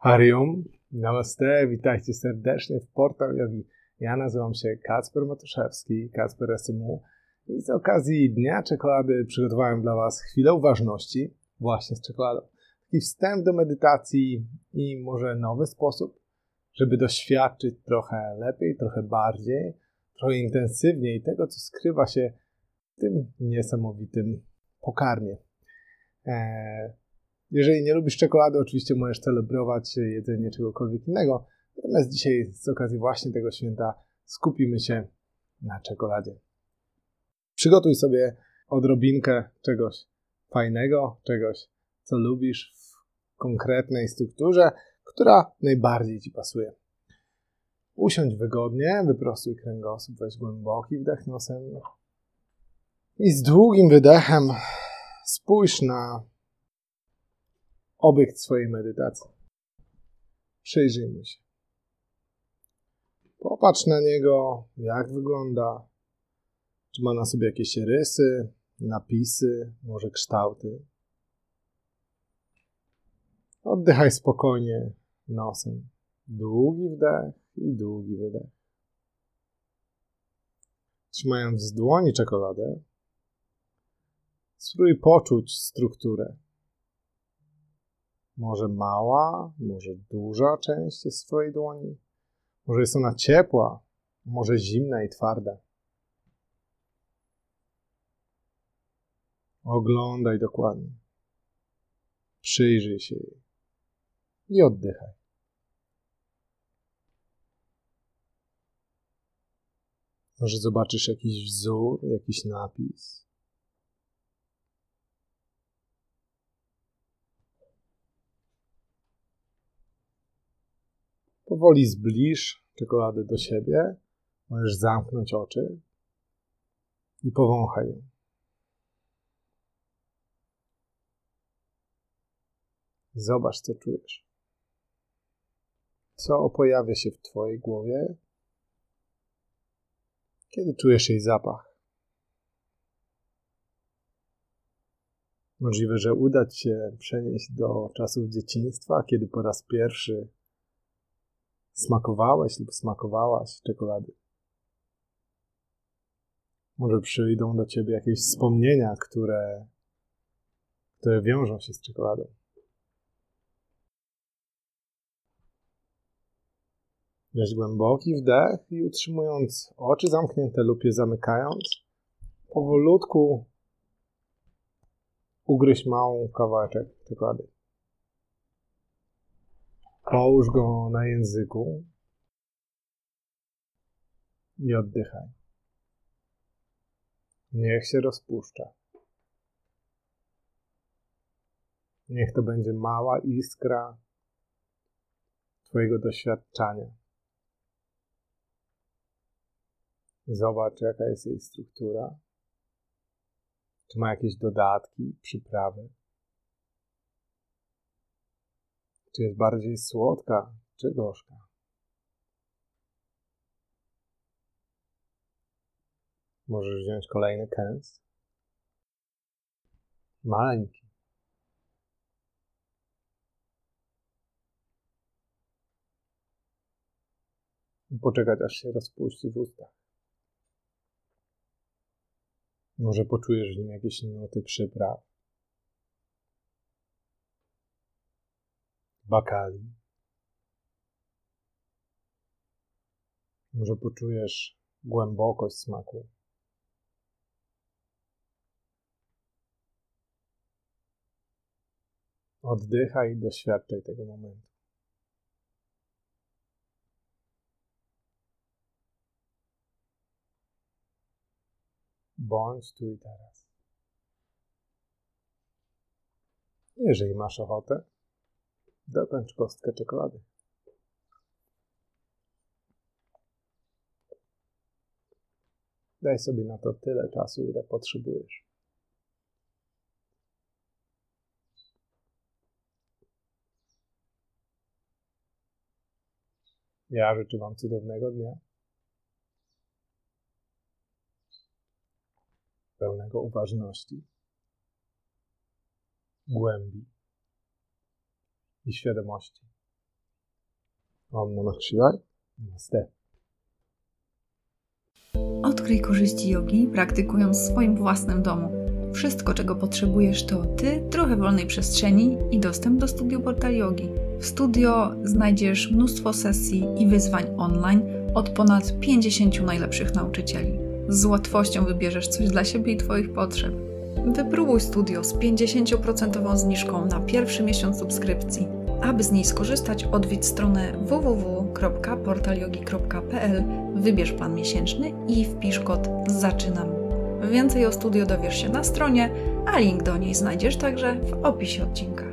Harium, namaste, witajcie serdecznie w Portal Yogi. Ja nazywam się Kacper Matuszewski, Kacper SMU i z okazji Dnia Czekolady przygotowałem dla Was chwilę uważności właśnie z czekoladą. Taki wstęp do medytacji i może nowy sposób, żeby doświadczyć trochę lepiej, trochę bardziej, trochę intensywniej tego, co skrywa się w tym niesamowitym pokarmie. Eee, jeżeli nie lubisz czekolady, oczywiście możesz celebrować jedzenie czegokolwiek innego. Natomiast dzisiaj z okazji właśnie tego święta skupimy się na czekoladzie. Przygotuj sobie odrobinkę czegoś fajnego, czegoś, co lubisz w konkretnej strukturze, która najbardziej Ci pasuje. Usiądź wygodnie, wyprostuj kręgosłup, weź głęboki wdech nosem i z długim wydechem spójrz na obiekt swojej medytacji. Przyjrzyj mu się. Popatrz na niego, jak wygląda. Czy ma na sobie jakieś rysy, napisy, może kształty. Oddychaj spokojnie nosem. Długi wdech i długi wydech. Trzymając w dłoni czekoladę, spróbuj poczuć strukturę. Może mała, może duża część jest w Twojej dłoni. Może jest ona ciepła, może zimna i twarda. Oglądaj dokładnie. Przyjrzyj się jej i oddychaj. Może zobaczysz jakiś wzór, jakiś napis. Powoli zbliż czekoladę do siebie. Możesz zamknąć oczy i powąchaj ją. Zobacz, co czujesz. Co pojawia się w Twojej głowie, kiedy czujesz jej zapach. Możliwe, że uda Ci się przenieść do czasów dzieciństwa, kiedy po raz pierwszy smakowałeś lub smakowałaś czekolady. Może przyjdą do ciebie jakieś wspomnienia, które, które wiążą się z czekoladą. Weź głęboki wdech i utrzymując oczy zamknięte lub je zamykając, powolutku ugryź małą kawałeczek czekolady. Połóż go na języku i oddychaj. Niech się rozpuszcza. Niech to będzie mała iskra Twojego doświadczenia. Zobacz, jaka jest jej struktura. Czy ma jakieś dodatki, przyprawy? Czy jest bardziej słodka, czy gorzka? Możesz wziąć kolejny kęs. Maleńki. I poczekać, aż się rozpuści w ustach. Może poczujesz w nim jakieś nuty przypraw. Bakali. Może poczujesz głębokość smaku. Oddychaj i doświadczaj tego momentu. Bądź tu i teraz. Jeżeli masz ochotę, Dokończ kostkę czekolady. Daj sobie na to tyle czasu, ile potrzebujesz. Ja życzę Wam cudownego dnia. Pełnego uważności, głębi i świadomości. Om Namah Shivaya. Namaste. Odkryj korzyści jogi, praktykując w swoim własnym domu. Wszystko, czego potrzebujesz, to ty, trochę wolnej przestrzeni i dostęp do studiu Portal Yogi. W studio znajdziesz mnóstwo sesji i wyzwań online od ponad 50 najlepszych nauczycieli. Z łatwością wybierzesz coś dla siebie i Twoich potrzeb. Wypróbuj studio z 50% zniżką na pierwszy miesiąc subskrypcji. Aby z niej skorzystać, odwiedź stronę www.portalyogi.pl, wybierz plan miesięczny i wpisz kod ZAczynam. Więcej o studio dowiesz się na stronie, a link do niej znajdziesz także w opisie odcinka.